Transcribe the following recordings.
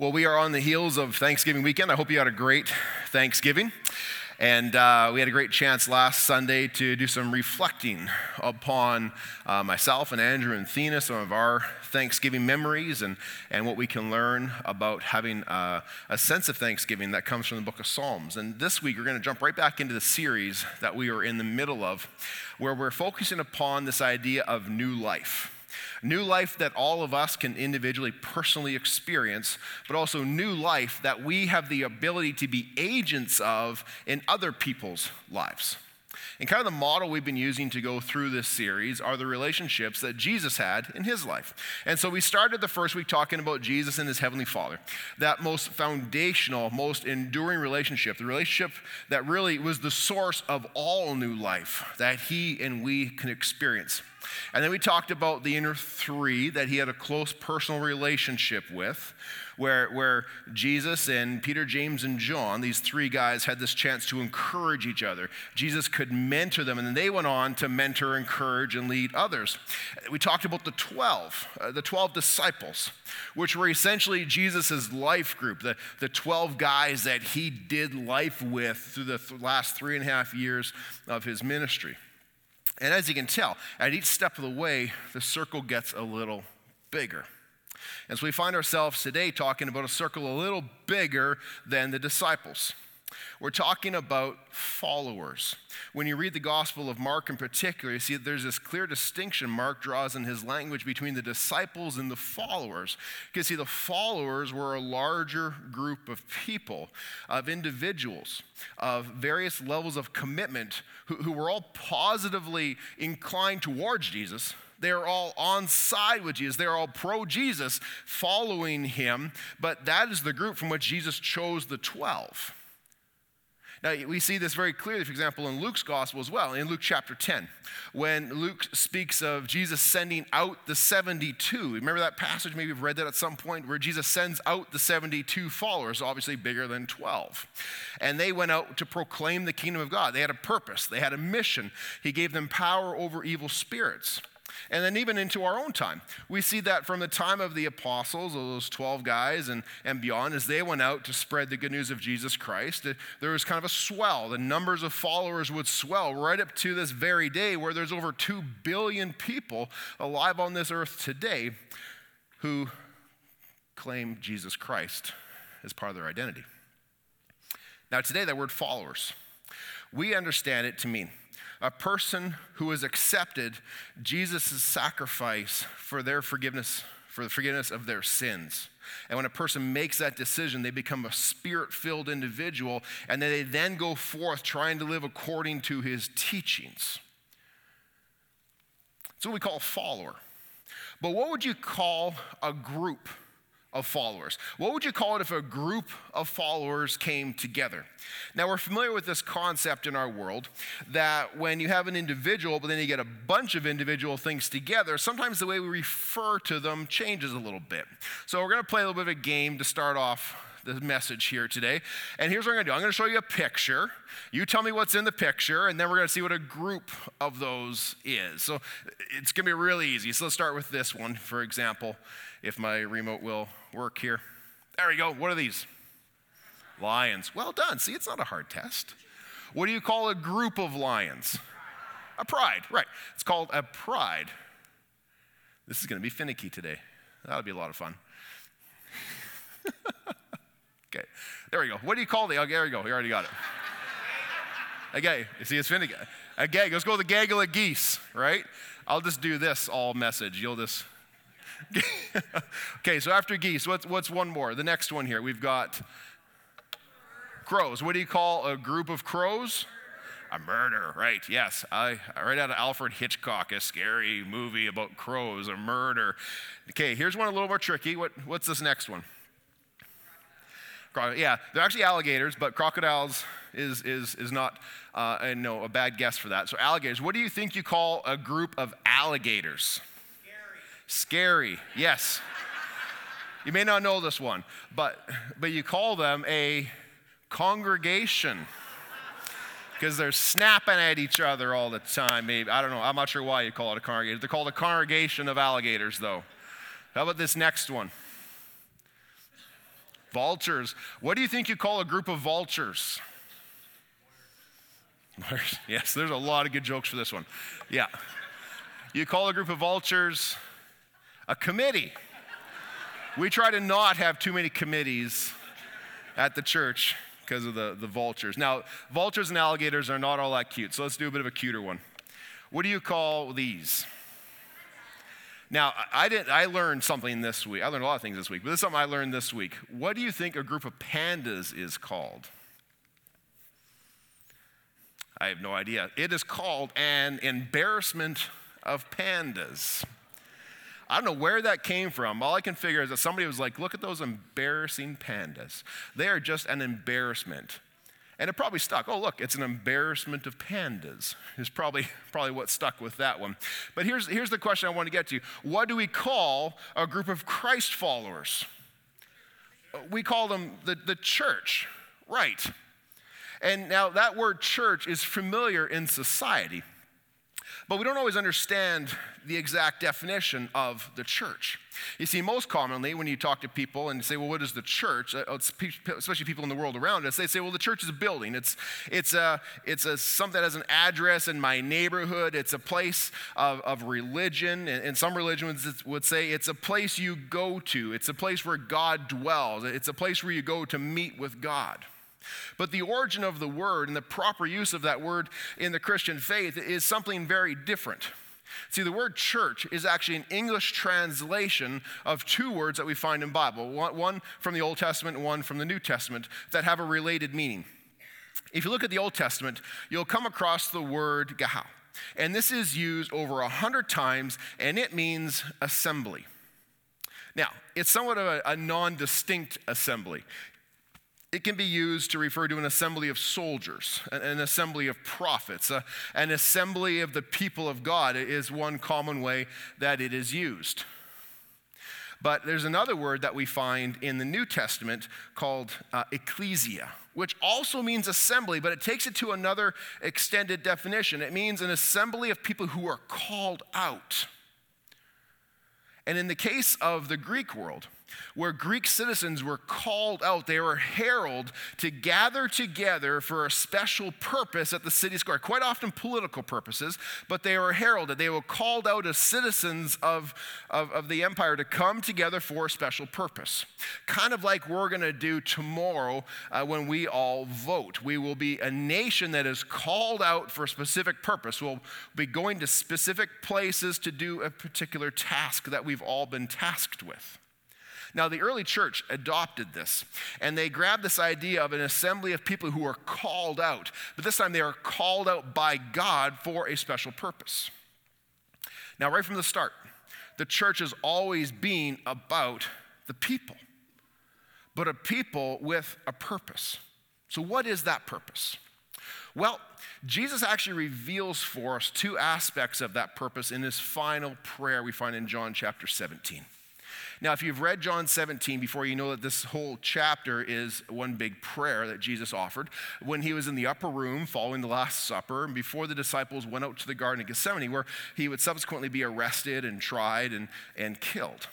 Well, we are on the heels of Thanksgiving weekend. I hope you had a great Thanksgiving. And uh, we had a great chance last Sunday to do some reflecting upon uh, myself and Andrew and Thena, some of our Thanksgiving memories and, and what we can learn about having uh, a sense of Thanksgiving that comes from the book of Psalms. And this week, we're going to jump right back into the series that we are in the middle of, where we're focusing upon this idea of new life. New life that all of us can individually, personally experience, but also new life that we have the ability to be agents of in other people's lives. And kind of the model we've been using to go through this series are the relationships that Jesus had in his life. And so we started the first week talking about Jesus and his heavenly Father, that most foundational, most enduring relationship, the relationship that really was the source of all new life that he and we can experience. And then we talked about the inner three that he had a close personal relationship with, where, where Jesus and Peter, James, and John, these three guys, had this chance to encourage each other. Jesus could mentor them, and then they went on to mentor, encourage, and lead others. We talked about the 12, uh, the 12 disciples, which were essentially Jesus' life group, the, the 12 guys that he did life with through the th- last three and a half years of his ministry. And as you can tell, at each step of the way, the circle gets a little bigger. And so we find ourselves today talking about a circle a little bigger than the disciples. We're talking about followers. When you read the Gospel of Mark in particular, you see that there's this clear distinction Mark draws in his language between the disciples and the followers. You see the followers were a larger group of people, of individuals, of various levels of commitment who, who were all positively inclined towards Jesus they're all on side with Jesus. They're all pro Jesus, following him. But that is the group from which Jesus chose the 12. Now, we see this very clearly, for example, in Luke's gospel as well, in Luke chapter 10, when Luke speaks of Jesus sending out the 72. Remember that passage? Maybe you've read that at some point, where Jesus sends out the 72 followers, obviously bigger than 12. And they went out to proclaim the kingdom of God. They had a purpose, they had a mission. He gave them power over evil spirits. And then even into our own time. We see that from the time of the apostles, those 12 guys and, and beyond, as they went out to spread the good news of Jesus Christ, there was kind of a swell. The numbers of followers would swell right up to this very day where there's over 2 billion people alive on this earth today who claim Jesus Christ as part of their identity. Now, today, that word followers, we understand it to mean a person who has accepted Jesus' sacrifice for their forgiveness, for the forgiveness of their sins. And when a person makes that decision, they become a spirit filled individual, and then they then go forth trying to live according to his teachings. That's what we call a follower. But what would you call a group? Of followers. What would you call it if a group of followers came together? Now, we're familiar with this concept in our world that when you have an individual, but then you get a bunch of individual things together, sometimes the way we refer to them changes a little bit. So, we're going to play a little bit of a game to start off the message here today. And here's what I'm going to do I'm going to show you a picture. You tell me what's in the picture, and then we're going to see what a group of those is. So, it's going to be really easy. So, let's start with this one, for example if my remote will work here. There we go. What are these? Lions. Well done. See, it's not a hard test. What do you call a group of lions? A pride, right. It's called a pride. This is going to be finicky today. That'll be a lot of fun. okay, there we go. What do you call the? Oh, there we go. You already got it. Okay, you see, it's finicky. A gag. Let's go with the gaggle of geese, right? I'll just do this all message. You'll just okay, so after geese, what's, what's one more? The next one here, we've got crows. What do you call a group of crows? A murder, right? Yes, I, right out of Alfred Hitchcock, a scary movie about crows, a murder. Okay, here's one a little more tricky. What, what's this next one? Yeah, they're actually alligators, but crocodiles is, is, is not uh, no, a bad guess for that. So, alligators, what do you think you call a group of alligators? Scary, yes. You may not know this one, but, but you call them a congregation because they're snapping at each other all the time. Maybe I don't know. I'm not sure why you call it a congregation. They're called a congregation of alligators, though. How about this next one? Vultures. What do you think you call a group of vultures? Yes, there's a lot of good jokes for this one. Yeah. You call a group of vultures a committee. We try to not have too many committees at the church because of the, the vultures. Now, vultures and alligators are not all that cute, so let's do a bit of a cuter one. What do you call these? Now, I, didn't, I learned something this week. I learned a lot of things this week, but this is something I learned this week. What do you think a group of pandas is called? I have no idea. It is called an embarrassment of pandas. I don't know where that came from. All I can figure is that somebody was like, look at those embarrassing pandas. They are just an embarrassment. And it probably stuck. Oh, look, it's an embarrassment of pandas, is probably, probably what stuck with that one. But here's, here's the question I want to get to What do we call a group of Christ followers? We call them the, the church, right? And now that word church is familiar in society. But we don't always understand the exact definition of the church. You see, most commonly, when you talk to people and say, well, what is the church? Uh, especially people in the world around us, they say, well, the church is a building. It's, it's, a, it's a, something that has an address in my neighborhood. It's a place of, of religion. And, and some religions would say it's a place you go to, it's a place where God dwells, it's a place where you go to meet with God. But the origin of the word and the proper use of that word in the Christian faith is something very different. See, the word church is actually an English translation of two words that we find in Bible, one from the Old Testament and one from the New Testament that have a related meaning. If you look at the Old Testament, you'll come across the word qahal. And this is used over a hundred times, and it means assembly. Now, it's somewhat of a, a non distinct assembly. It can be used to refer to an assembly of soldiers, an assembly of prophets, an assembly of the people of God is one common way that it is used. But there's another word that we find in the New Testament called uh, ecclesia, which also means assembly, but it takes it to another extended definition. It means an assembly of people who are called out. And in the case of the Greek world, where Greek citizens were called out. They were heralded to gather together for a special purpose at the city square, quite often political purposes, but they were heralded. They were called out as citizens of, of, of the empire to come together for a special purpose. Kind of like we're going to do tomorrow uh, when we all vote. We will be a nation that is called out for a specific purpose. We'll be going to specific places to do a particular task that we've all been tasked with. Now, the early church adopted this, and they grabbed this idea of an assembly of people who are called out, but this time they are called out by God for a special purpose. Now, right from the start, the church has always been about the people, but a people with a purpose. So, what is that purpose? Well, Jesus actually reveals for us two aspects of that purpose in his final prayer we find in John chapter 17. Now, if you've read John 17 before, you know that this whole chapter is one big prayer that Jesus offered when he was in the upper room following the Last Supper and before the disciples went out to the Garden of Gethsemane, where he would subsequently be arrested and tried and, and killed.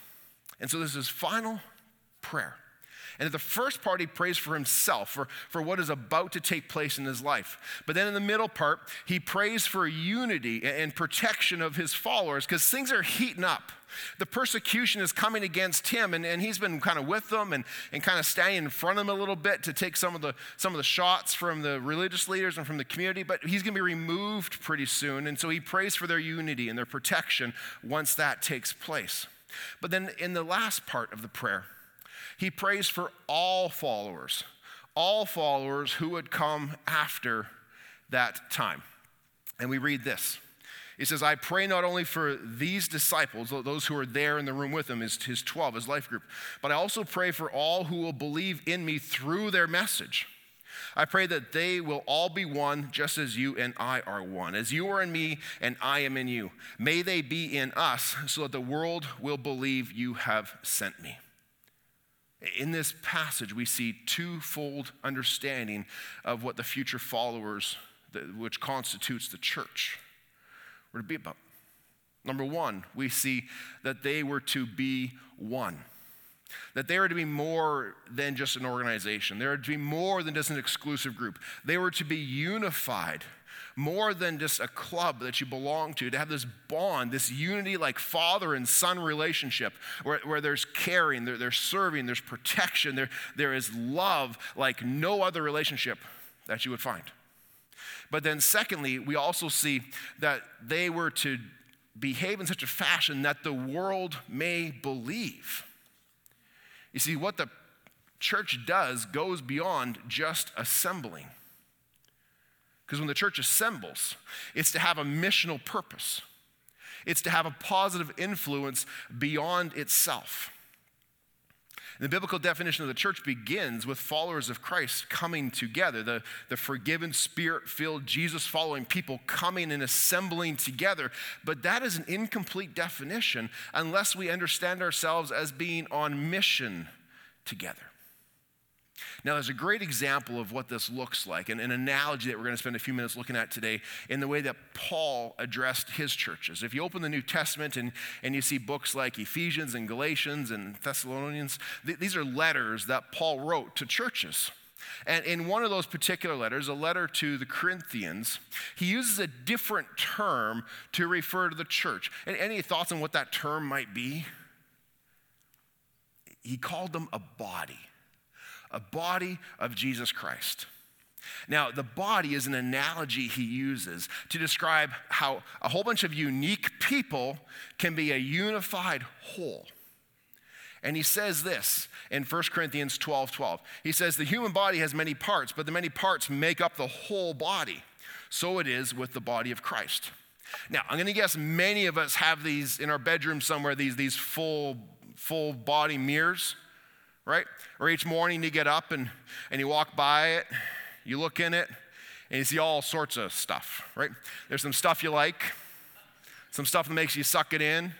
And so this is his final prayer. And the first part, he prays for himself, for, for what is about to take place in his life. But then in the middle part, he prays for unity and protection of his followers because things are heating up. The persecution is coming against him, and, and he's been kind of with them and, and kind of standing in front of them a little bit to take some of, the, some of the shots from the religious leaders and from the community, but he's going to be removed pretty soon. And so he prays for their unity and their protection once that takes place. But then in the last part of the prayer, he prays for all followers, all followers who would come after that time. And we read this. He says, I pray not only for these disciples, those who are there in the room with him, his, his 12, his life group, but I also pray for all who will believe in me through their message. I pray that they will all be one, just as you and I are one. As you are in me and I am in you. May they be in us, so that the world will believe you have sent me. In this passage, we see twofold understanding of what the future followers, which constitutes the church, were to be about. Number one, we see that they were to be one. that they were to be more than just an organization. They were to be more than just an exclusive group. They were to be unified, more than just a club that you belong to, to have this bond, this unity like father and son relationship where, where there's caring, there, there's serving, there's protection, there, there is love like no other relationship that you would find. But then, secondly, we also see that they were to behave in such a fashion that the world may believe. You see, what the church does goes beyond just assembling. Because when the church assembles, it's to have a missional purpose, it's to have a positive influence beyond itself. And the biblical definition of the church begins with followers of Christ coming together, the, the forgiven, spirit filled, Jesus following people coming and assembling together. But that is an incomplete definition unless we understand ourselves as being on mission together. Now, there's a great example of what this looks like, and an analogy that we're going to spend a few minutes looking at today in the way that Paul addressed his churches. If you open the New Testament and, and you see books like Ephesians and Galatians and Thessalonians, th- these are letters that Paul wrote to churches. And in one of those particular letters, a letter to the Corinthians, he uses a different term to refer to the church. And any thoughts on what that term might be? he called them a body, a body of Jesus Christ. Now, the body is an analogy he uses to describe how a whole bunch of unique people can be a unified whole. And he says this in 1 Corinthians 12 12. He says, The human body has many parts, but the many parts make up the whole body. So it is with the body of Christ. Now, I'm going to guess many of us have these in our bedroom somewhere, these, these full full body mirrors, right? Or each morning you get up and, and you walk by it, you look in it, and you see all sorts of stuff, right? There's some stuff you like, some stuff that makes you suck it in,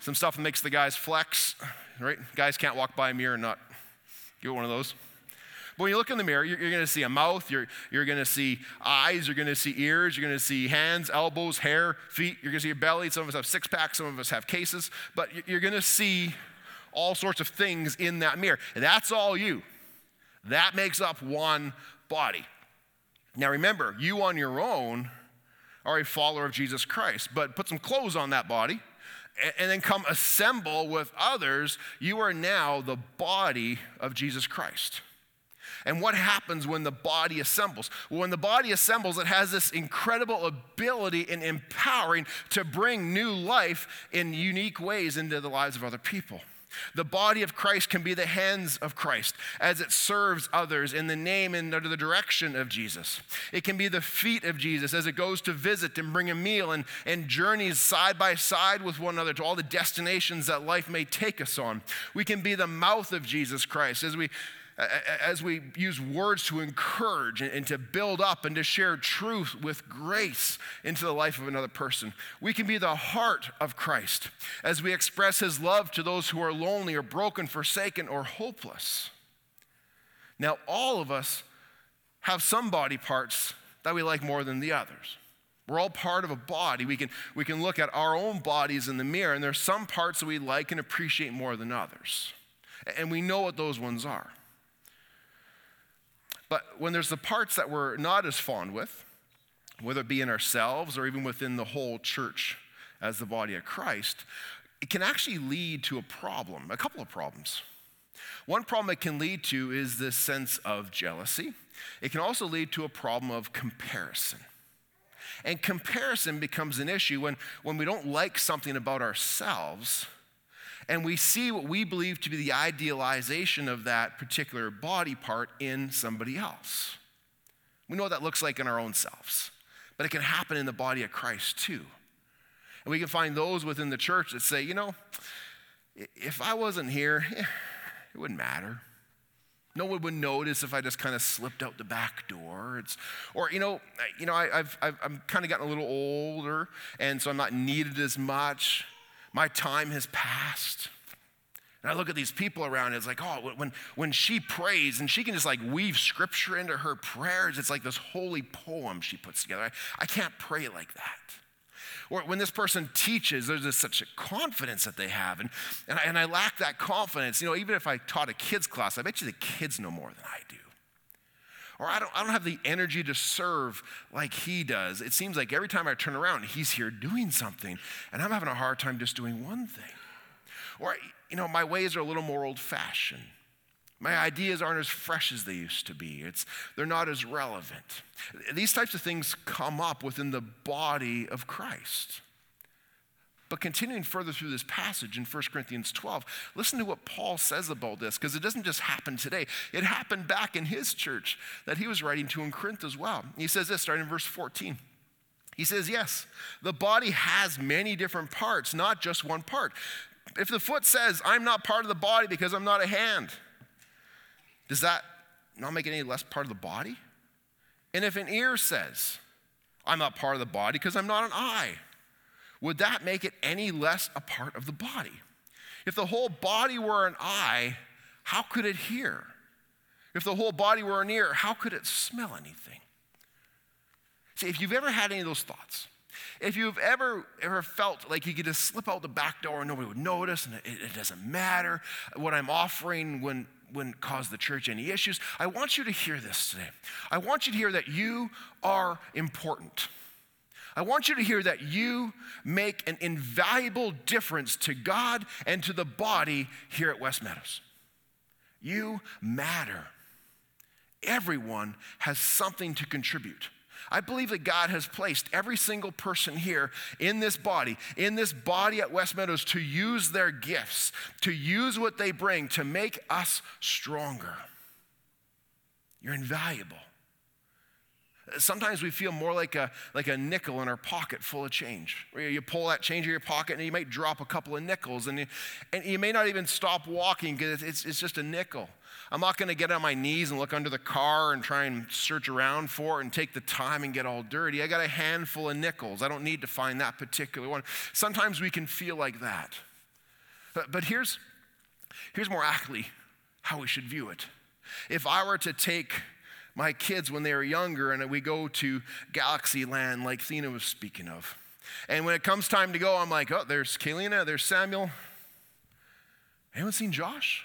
some stuff that makes the guys flex, right? Guys can't walk by a mirror and not get one of those. But when you look in the mirror, you're, you're going to see a mouth, you're, you're going to see eyes, you're going to see ears, you're going to see hands, elbows, hair, feet, you're going to see your belly. Some of us have six packs, some of us have cases, but you're going to see all sorts of things in that mirror. That's all you. That makes up one body. Now remember, you on your own are a follower of Jesus Christ, but put some clothes on that body and then come assemble with others. You are now the body of Jesus Christ. And what happens when the body assembles? Well, when the body assembles, it has this incredible ability in empowering to bring new life in unique ways into the lives of other people. The body of Christ can be the hands of Christ as it serves others in the name and under the direction of Jesus. It can be the feet of Jesus as it goes to visit and bring a meal and, and journeys side by side with one another to all the destinations that life may take us on. We can be the mouth of Jesus Christ as we as we use words to encourage and to build up and to share truth with grace into the life of another person. We can be the heart of Christ as we express his love to those who are lonely or broken, forsaken, or hopeless. Now, all of us have some body parts that we like more than the others. We're all part of a body. We can, we can look at our own bodies in the mirror, and there's some parts that we like and appreciate more than others. And we know what those ones are. But when there's the parts that we're not as fond with, whether it be in ourselves or even within the whole church as the body of Christ, it can actually lead to a problem, a couple of problems. One problem it can lead to is this sense of jealousy. It can also lead to a problem of comparison. And comparison becomes an issue when, when we don't like something about ourselves and we see what we believe to be the idealization of that particular body part in somebody else. We know what that looks like in our own selves, but it can happen in the body of Christ too. And we can find those within the church that say, you know, if I wasn't here, it wouldn't matter. No one would notice if I just kind of slipped out the back door. It's, or, you know, you know I, have I've, I'm kind of gotten a little older, and so I'm not needed as much. My time has passed. And I look at these people around, it's like, oh, when, when she prays and she can just like weave scripture into her prayers, it's like this holy poem she puts together. I, I can't pray like that. Or when this person teaches, there's just such a confidence that they have. And, and, I, and I lack that confidence. You know, even if I taught a kids class, I bet you the kids know more than I do. Or I don't, I don't have the energy to serve like he does. It seems like every time I turn around, he's here doing something, and I'm having a hard time just doing one thing. Or, you know, my ways are a little more old fashioned. My ideas aren't as fresh as they used to be. It's, they're not as relevant. These types of things come up within the body of Christ. But continuing further through this passage in 1 Corinthians 12, listen to what Paul says about this, because it doesn't just happen today. It happened back in his church that he was writing to in Corinth as well. He says this, starting in verse 14. He says, Yes, the body has many different parts, not just one part. If the foot says, I'm not part of the body because I'm not a hand, does that not make it any less part of the body? And if an ear says, I'm not part of the body because I'm not an eye, would that make it any less a part of the body? If the whole body were an eye, how could it hear? If the whole body were an ear, how could it smell anything? See, if you've ever had any of those thoughts, if you've ever ever felt like you could just slip out the back door and nobody would notice and it, it doesn't matter what I'm offering when wouldn't cause the church any issues. I want you to hear this today. I want you to hear that you are important. I want you to hear that you make an invaluable difference to God and to the body here at West Meadows. You matter. Everyone has something to contribute. I believe that God has placed every single person here in this body, in this body at West Meadows, to use their gifts, to use what they bring to make us stronger. You're invaluable. Sometimes we feel more like a, like a nickel in our pocket full of change. You pull that change in your pocket and you might drop a couple of nickels and you, and you may not even stop walking because it's, it's just a nickel. I'm not going to get on my knees and look under the car and try and search around for it and take the time and get all dirty. I got a handful of nickels. I don't need to find that particular one. Sometimes we can feel like that. But, but here's, here's more accurately how we should view it. If I were to take my kids when they were younger and we go to Galaxy Land like Thina was speaking of, and when it comes time to go, I'm like, oh, there's Kalina, there's Samuel. Anyone seen Josh?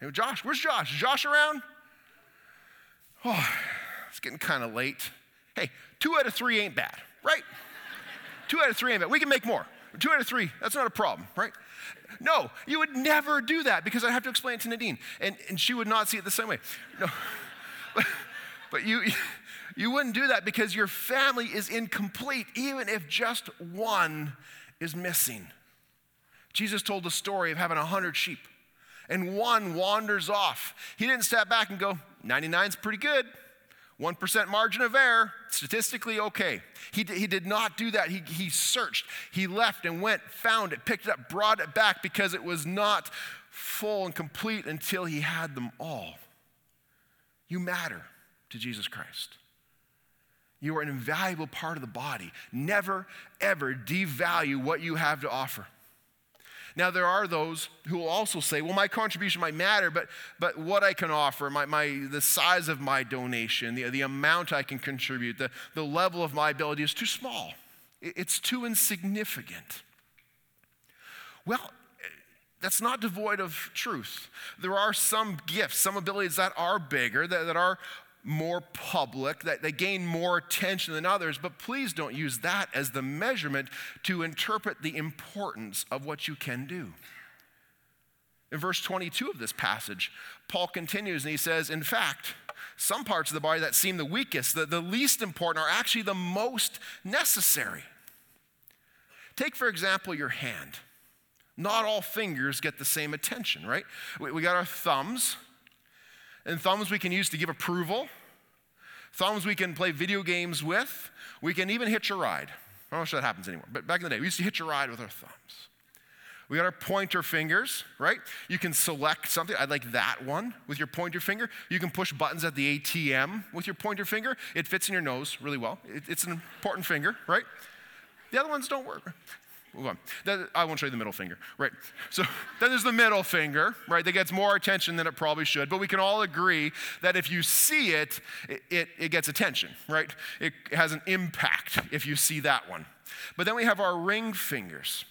Hey, Josh, where's Josh? Is Josh around? Oh, it's getting kind of late. Hey, two out of three ain't bad, right? two out of three ain't bad. We can make more. Two out of three, that's not a problem, right? No, you would never do that because I'd have to explain it to Nadine, and, and she would not see it the same way. No, but, you, you wouldn't do that because your family is incomplete, even if just one is missing. Jesus told the story of having a hundred sheep and one wanders off. He didn't step back and go, 99's pretty good. 1% margin of error, statistically okay. He, he did not do that. He, he searched, he left and went, found it, picked it up, brought it back because it was not full and complete until he had them all. You matter to Jesus Christ. You are an invaluable part of the body. Never, ever devalue what you have to offer. Now, there are those who will also say, well, my contribution might matter, but, but what I can offer, my, my, the size of my donation, the, the amount I can contribute, the, the level of my ability is too small. It's too insignificant. Well, that's not devoid of truth. There are some gifts, some abilities that are bigger, that, that are more public, that they gain more attention than others, but please don't use that as the measurement to interpret the importance of what you can do. In verse 22 of this passage, Paul continues and he says, In fact, some parts of the body that seem the weakest, the, the least important, are actually the most necessary. Take, for example, your hand. Not all fingers get the same attention, right? We, we got our thumbs, and thumbs we can use to give approval. Thumbs we can play video games with. We can even hitch a ride. I'm not sure that happens anymore, but back in the day, we used to hitch a ride with our thumbs. We got our pointer fingers, right? You can select something. I like that one with your pointer finger. You can push buttons at the ATM with your pointer finger. It fits in your nose really well. It, it's an important finger, right? The other ones don't work. On. That, I won't show you the middle finger. Right. So then there's the middle finger, right, that gets more attention than it probably should. But we can all agree that if you see it, it, it, it gets attention, right? It has an impact if you see that one. But then we have our ring fingers.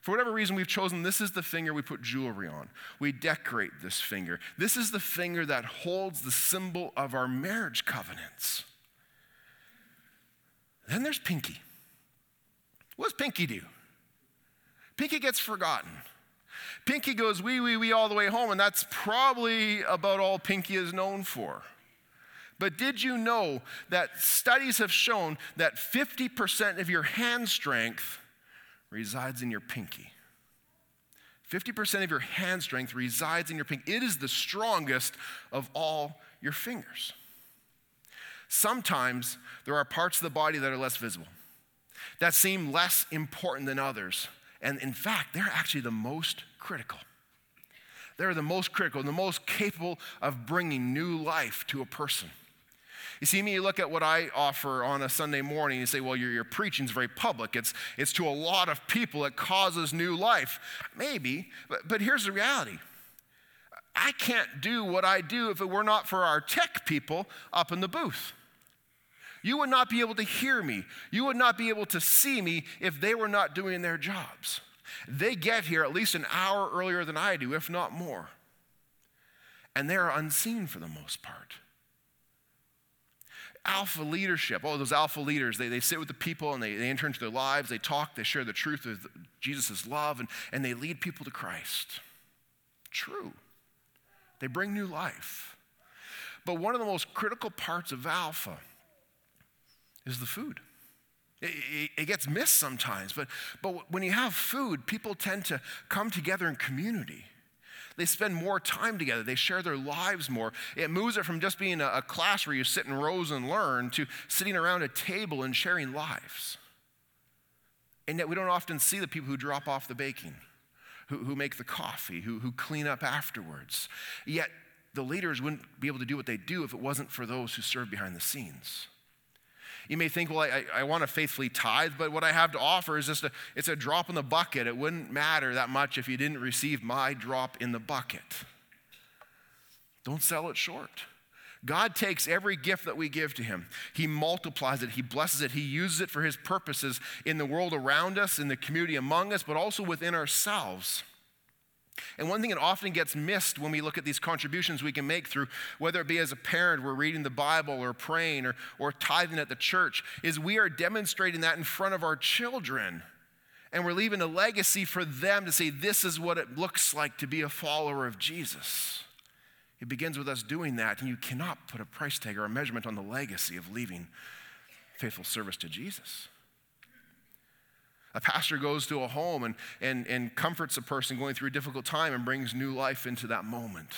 For whatever reason, we've chosen this is the finger we put jewelry on. We decorate this finger. This is the finger that holds the symbol of our marriage covenants. Then there's Pinky. What does Pinky do? Pinky gets forgotten. Pinky goes wee, wee, wee all the way home, and that's probably about all Pinky is known for. But did you know that studies have shown that 50% of your hand strength resides in your pinky? 50% of your hand strength resides in your pinky. It is the strongest of all your fingers. Sometimes there are parts of the body that are less visible, that seem less important than others. And in fact, they're actually the most critical. They're the most critical, the most capable of bringing new life to a person. You see me, you look at what I offer on a Sunday morning, you say, well, your, your preaching's very public. It's, it's to a lot of people, it causes new life. Maybe, but, but here's the reality I can't do what I do if it were not for our tech people up in the booth. You would not be able to hear me. You would not be able to see me if they were not doing their jobs. They get here at least an hour earlier than I do, if not more. And they're unseen for the most part. Alpha leadership. Oh, those alpha leaders, they, they sit with the people and they, they enter into their lives, they talk, they share the truth of Jesus' love, and, and they lead people to Christ. True. They bring new life. But one of the most critical parts of alpha is the food. It, it, gets missed sometimes, but, but when you have food, people tend to come together in community. They spend more time together, they share their lives more. It moves it from just being a, a class where you sit in rows and learn to sitting around a table and sharing lives. And yet, we don't often see the people who drop off the baking, who, who make the coffee, who, who clean up afterwards. Yet, the leaders wouldn't be able to do what they do if it wasn't for those who serve behind the scenes. You may think, well, I, I want to faithfully tithe, but what I have to offer is just a, it's a drop in the bucket. It wouldn't matter that much if you didn't receive my drop in the bucket. Don't sell it short. God takes every gift that we give to Him, He multiplies it, He blesses it, He uses it for His purposes in the world around us, in the community among us, but also within ourselves. And one thing that often gets missed when we look at these contributions we can make through, whether it be as a parent, we're reading the Bible or praying or, or tithing at the church, is we are demonstrating that in front of our children. And we're leaving a legacy for them to say, this is what it looks like to be a follower of Jesus. It begins with us doing that, and you cannot put a price tag or a measurement on the legacy of leaving faithful service to Jesus. A pastor goes to a home and, and, and comforts a person going through a difficult time and brings new life into that moment.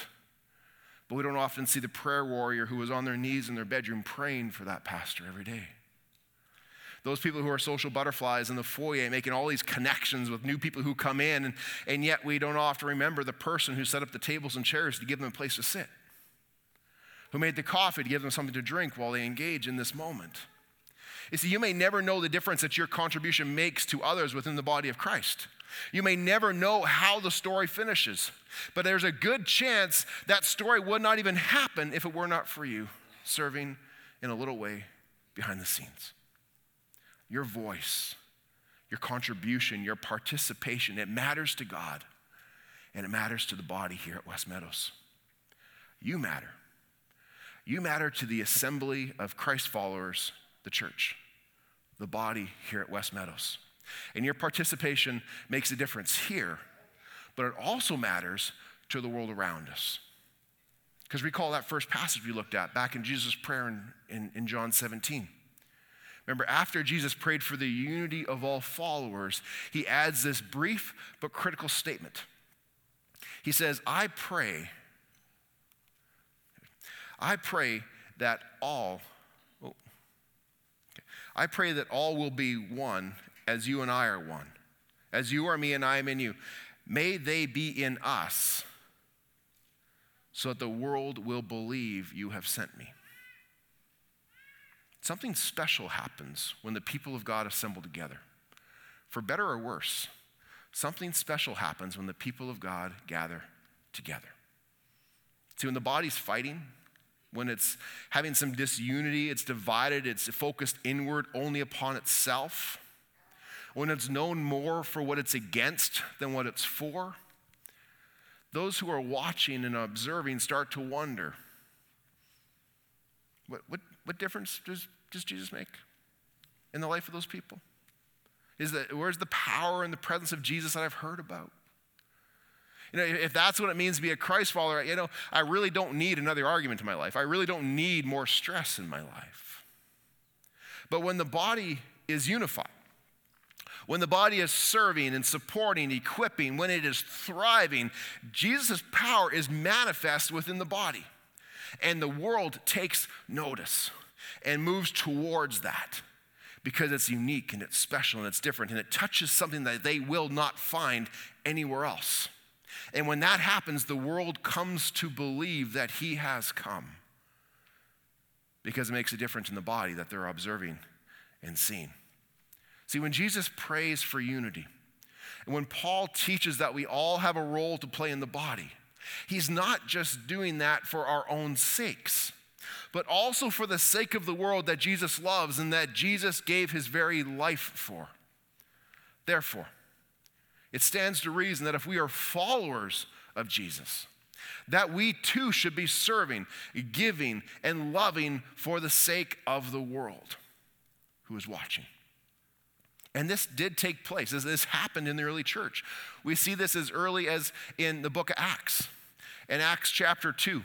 But we don't often see the prayer warrior who was on their knees in their bedroom praying for that pastor every day. Those people who are social butterflies in the foyer making all these connections with new people who come in, and, and yet we don't often remember the person who set up the tables and chairs to give them a place to sit, who made the coffee to give them something to drink while they engage in this moment. You see, you may never know the difference that your contribution makes to others within the body of Christ. You may never know how the story finishes, but there's a good chance that story would not even happen if it were not for you serving in a little way behind the scenes. Your voice, your contribution, your participation, it matters to God and it matters to the body here at West Meadows. You matter. You matter to the assembly of Christ followers the church, the body here at West Meadows. And your participation makes a difference here, but it also matters to the world around us. Because recall that first passage we looked at back in Jesus' prayer in, in, in John 17. Remember, after Jesus prayed for the unity of all followers, he adds this brief but critical statement. He says, I pray, I pray that all I pray that all will be one as you and I are one. As you are me and I am in you. May they be in us so that the world will believe you have sent me. Something special happens when the people of God assemble together. For better or worse, something special happens when the people of God gather together. See, when the body's fighting, when it's having some disunity, it's divided, it's focused inward only upon itself, when it's known more for what it's against than what it's for, those who are watching and observing start to wonder what, what, what difference does, does Jesus make in the life of those people? Is that, where's the power and the presence of Jesus that I've heard about? You know, if that's what it means to be a Christ follower, you know, I really don't need another argument in my life. I really don't need more stress in my life. But when the body is unified, when the body is serving and supporting, equipping, when it is thriving, Jesus' power is manifest within the body. And the world takes notice and moves towards that because it's unique and it's special and it's different and it touches something that they will not find anywhere else. And when that happens, the world comes to believe that he has come because it makes a difference in the body that they're observing and seeing. See, when Jesus prays for unity, and when Paul teaches that we all have a role to play in the body, he's not just doing that for our own sakes, but also for the sake of the world that Jesus loves and that Jesus gave his very life for. Therefore, it stands to reason that if we are followers of Jesus, that we too should be serving, giving, and loving for the sake of the world who is watching. And this did take place. This, this happened in the early church. We see this as early as in the book of Acts. In Acts chapter 2,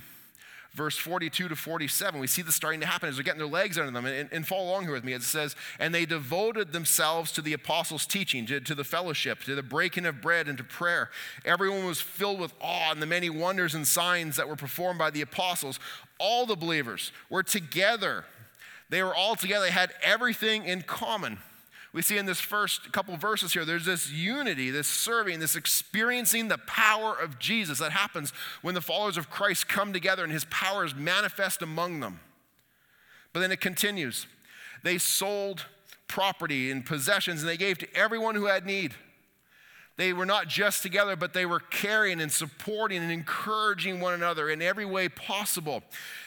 verse 42 to 47. We see this starting to happen as they're getting their legs under them. And, and follow along here with me. It says, And they devoted themselves to the apostles' teaching, to, to the fellowship, to the breaking of bread, and to prayer. Everyone was filled with awe and the many wonders and signs that were performed by the apostles. All the believers were together. They were all together, they had everything in common we see in this first couple verses here, there's this unity, this serving, this experiencing the power of Jesus that happens when the followers of Christ come together and his power is manifest among them. But then it continues. They sold property and possessions and they gave to everyone who had need. They were not just together, but they were caring and supporting and encouraging one another in every way possible.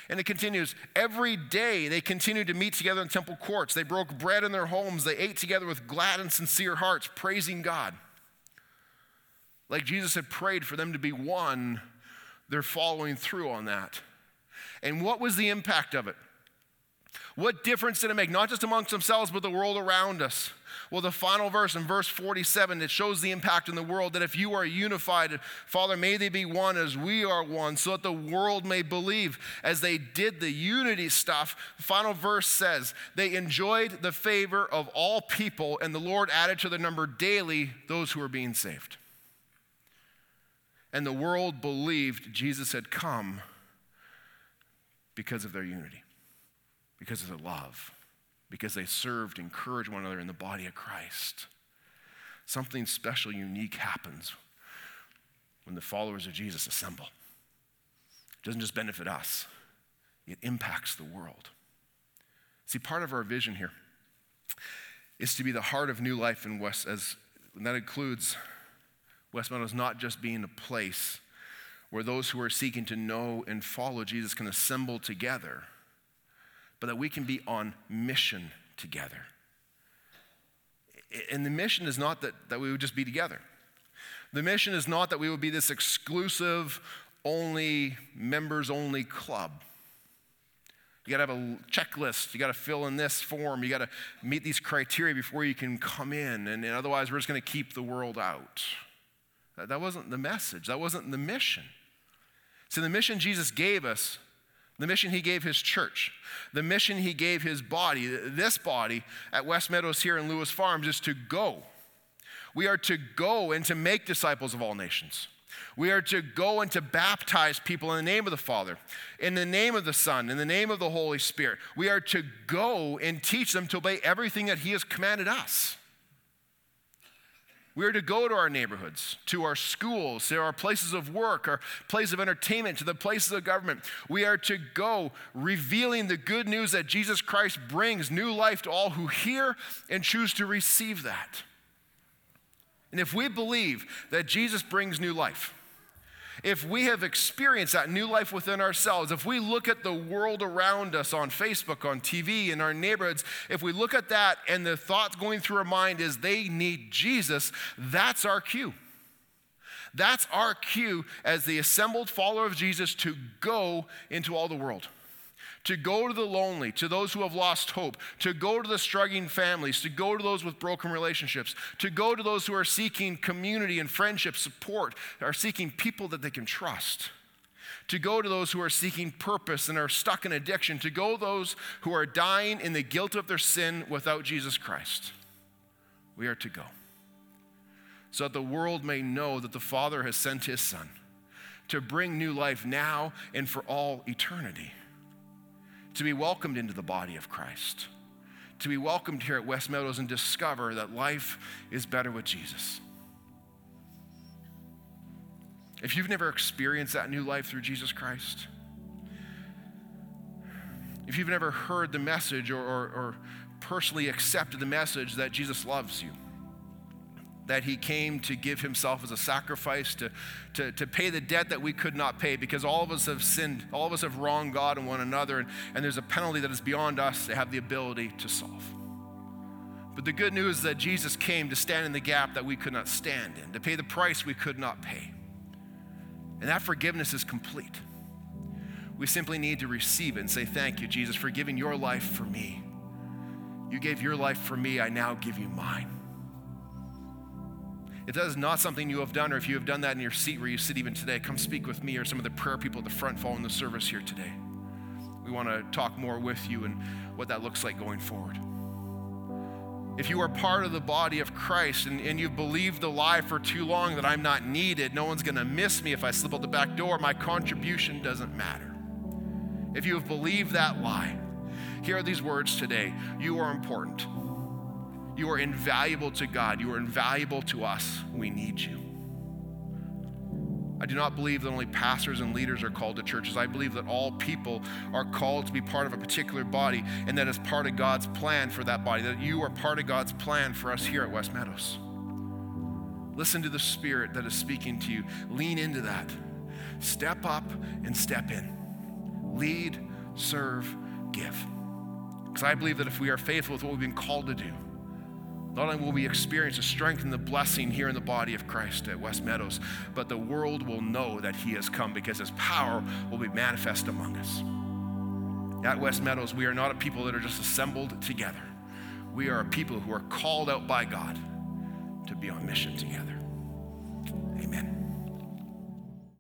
And it continues every day they continued to meet together in temple courts. They broke bread in their homes. They ate together with glad and sincere hearts, praising God. Like Jesus had prayed for them to be one, they're following through on that. And what was the impact of it? What difference did it make, not just amongst themselves, but the world around us? Well, the final verse in verse 47, it shows the impact in the world that if you are unified, Father, may they be one as we are one, so that the world may believe. As they did the unity stuff, the final verse says, they enjoyed the favor of all people, and the Lord added to their number daily those who were being saved. And the world believed Jesus had come because of their unity, because of their love because they served, encouraged one another in the body of Christ. Something special, unique happens when the followers of Jesus assemble. It doesn't just benefit us, it impacts the world. See, part of our vision here is to be the heart of new life in West, as and that includes West Meadows not just being a place where those who are seeking to know and follow Jesus can assemble together but that we can be on mission together. And the mission is not that, that we would just be together. The mission is not that we would be this exclusive, only, members only club. You got to have a checklist. You got to fill in this form. You got to meet these criteria before you can come in. And, and otherwise, we're just to keep the world out. That, that wasn't the message. That wasn't the mission. So, the mission Jesus gave us the mission he gave his church, the mission he gave his body, this body at West Meadows here in Lewis Farms is to go. We are to go and to make disciples of all nations. We are to go and to baptize people in the name of the Father, in the name of the Son, in the name of the Holy Spirit. We are to go and teach them to obey everything that He has commanded us. We are to go to our neighborhoods, to our schools, to our places of work, our places of entertainment, to the places of government. We are to go revealing the good news that Jesus Christ brings new life to all who hear and choose to receive that. And if we believe that Jesus brings new life, if we have experienced that new life within ourselves, if we look at the world around us on Facebook, on TV, in our neighborhoods, if we look at that and the thoughts going through our mind is they need Jesus, that's our cue. That's our cue as the assembled follower of Jesus to go into all the world to go to the lonely, to those who have lost hope, to go to the struggling families, to go to those with broken relationships, to go to those who are seeking community and friendship support, are seeking people that they can trust. To go to those who are seeking purpose and are stuck in addiction, to go to those who are dying in the guilt of their sin without Jesus Christ. We are to go. So that the world may know that the Father has sent his Son to bring new life now and for all eternity to be welcomed into the body of Christ, to be welcomed here at West Meadows and discover that life is better with Jesus. If you've never experienced that new life through Jesus Christ, if you've never heard the message or, or, or personally accepted the message that Jesus loves you, that he came to give himself as a sacrifice to, to, to pay the debt that we could not pay because all of us have sinned, all of us have wronged God and one another, and, and there's a penalty that is beyond us to have the ability to solve. But the good news is that Jesus came to stand in the gap that we could not stand in, to pay the price we could not pay. And that forgiveness is complete. We simply need to receive it and say, Thank you, Jesus, for giving your life for me. You gave your life for me, I now give you mine. If that is not something you have done, or if you have done that in your seat where you sit even today, come speak with me or some of the prayer people at the front following the service here today. We want to talk more with you and what that looks like going forward. If you are part of the body of Christ and, and you've believed the lie for too long that I'm not needed, no one's going to miss me if I slip out the back door, my contribution doesn't matter. If you have believed that lie, here are these words today You are important. You are invaluable to God. You are invaluable to us. We need you. I do not believe that only pastors and leaders are called to churches. I believe that all people are called to be part of a particular body, and that is part of God's plan for that body, that you are part of God's plan for us here at West Meadows. Listen to the Spirit that is speaking to you. Lean into that. Step up and step in. Lead, serve, give. Because I believe that if we are faithful with what we've been called to do, not only will we experience the strength and the blessing here in the body of Christ at West Meadows, but the world will know that He has come because His power will be manifest among us. At West Meadows, we are not a people that are just assembled together. We are a people who are called out by God to be on mission together. Amen.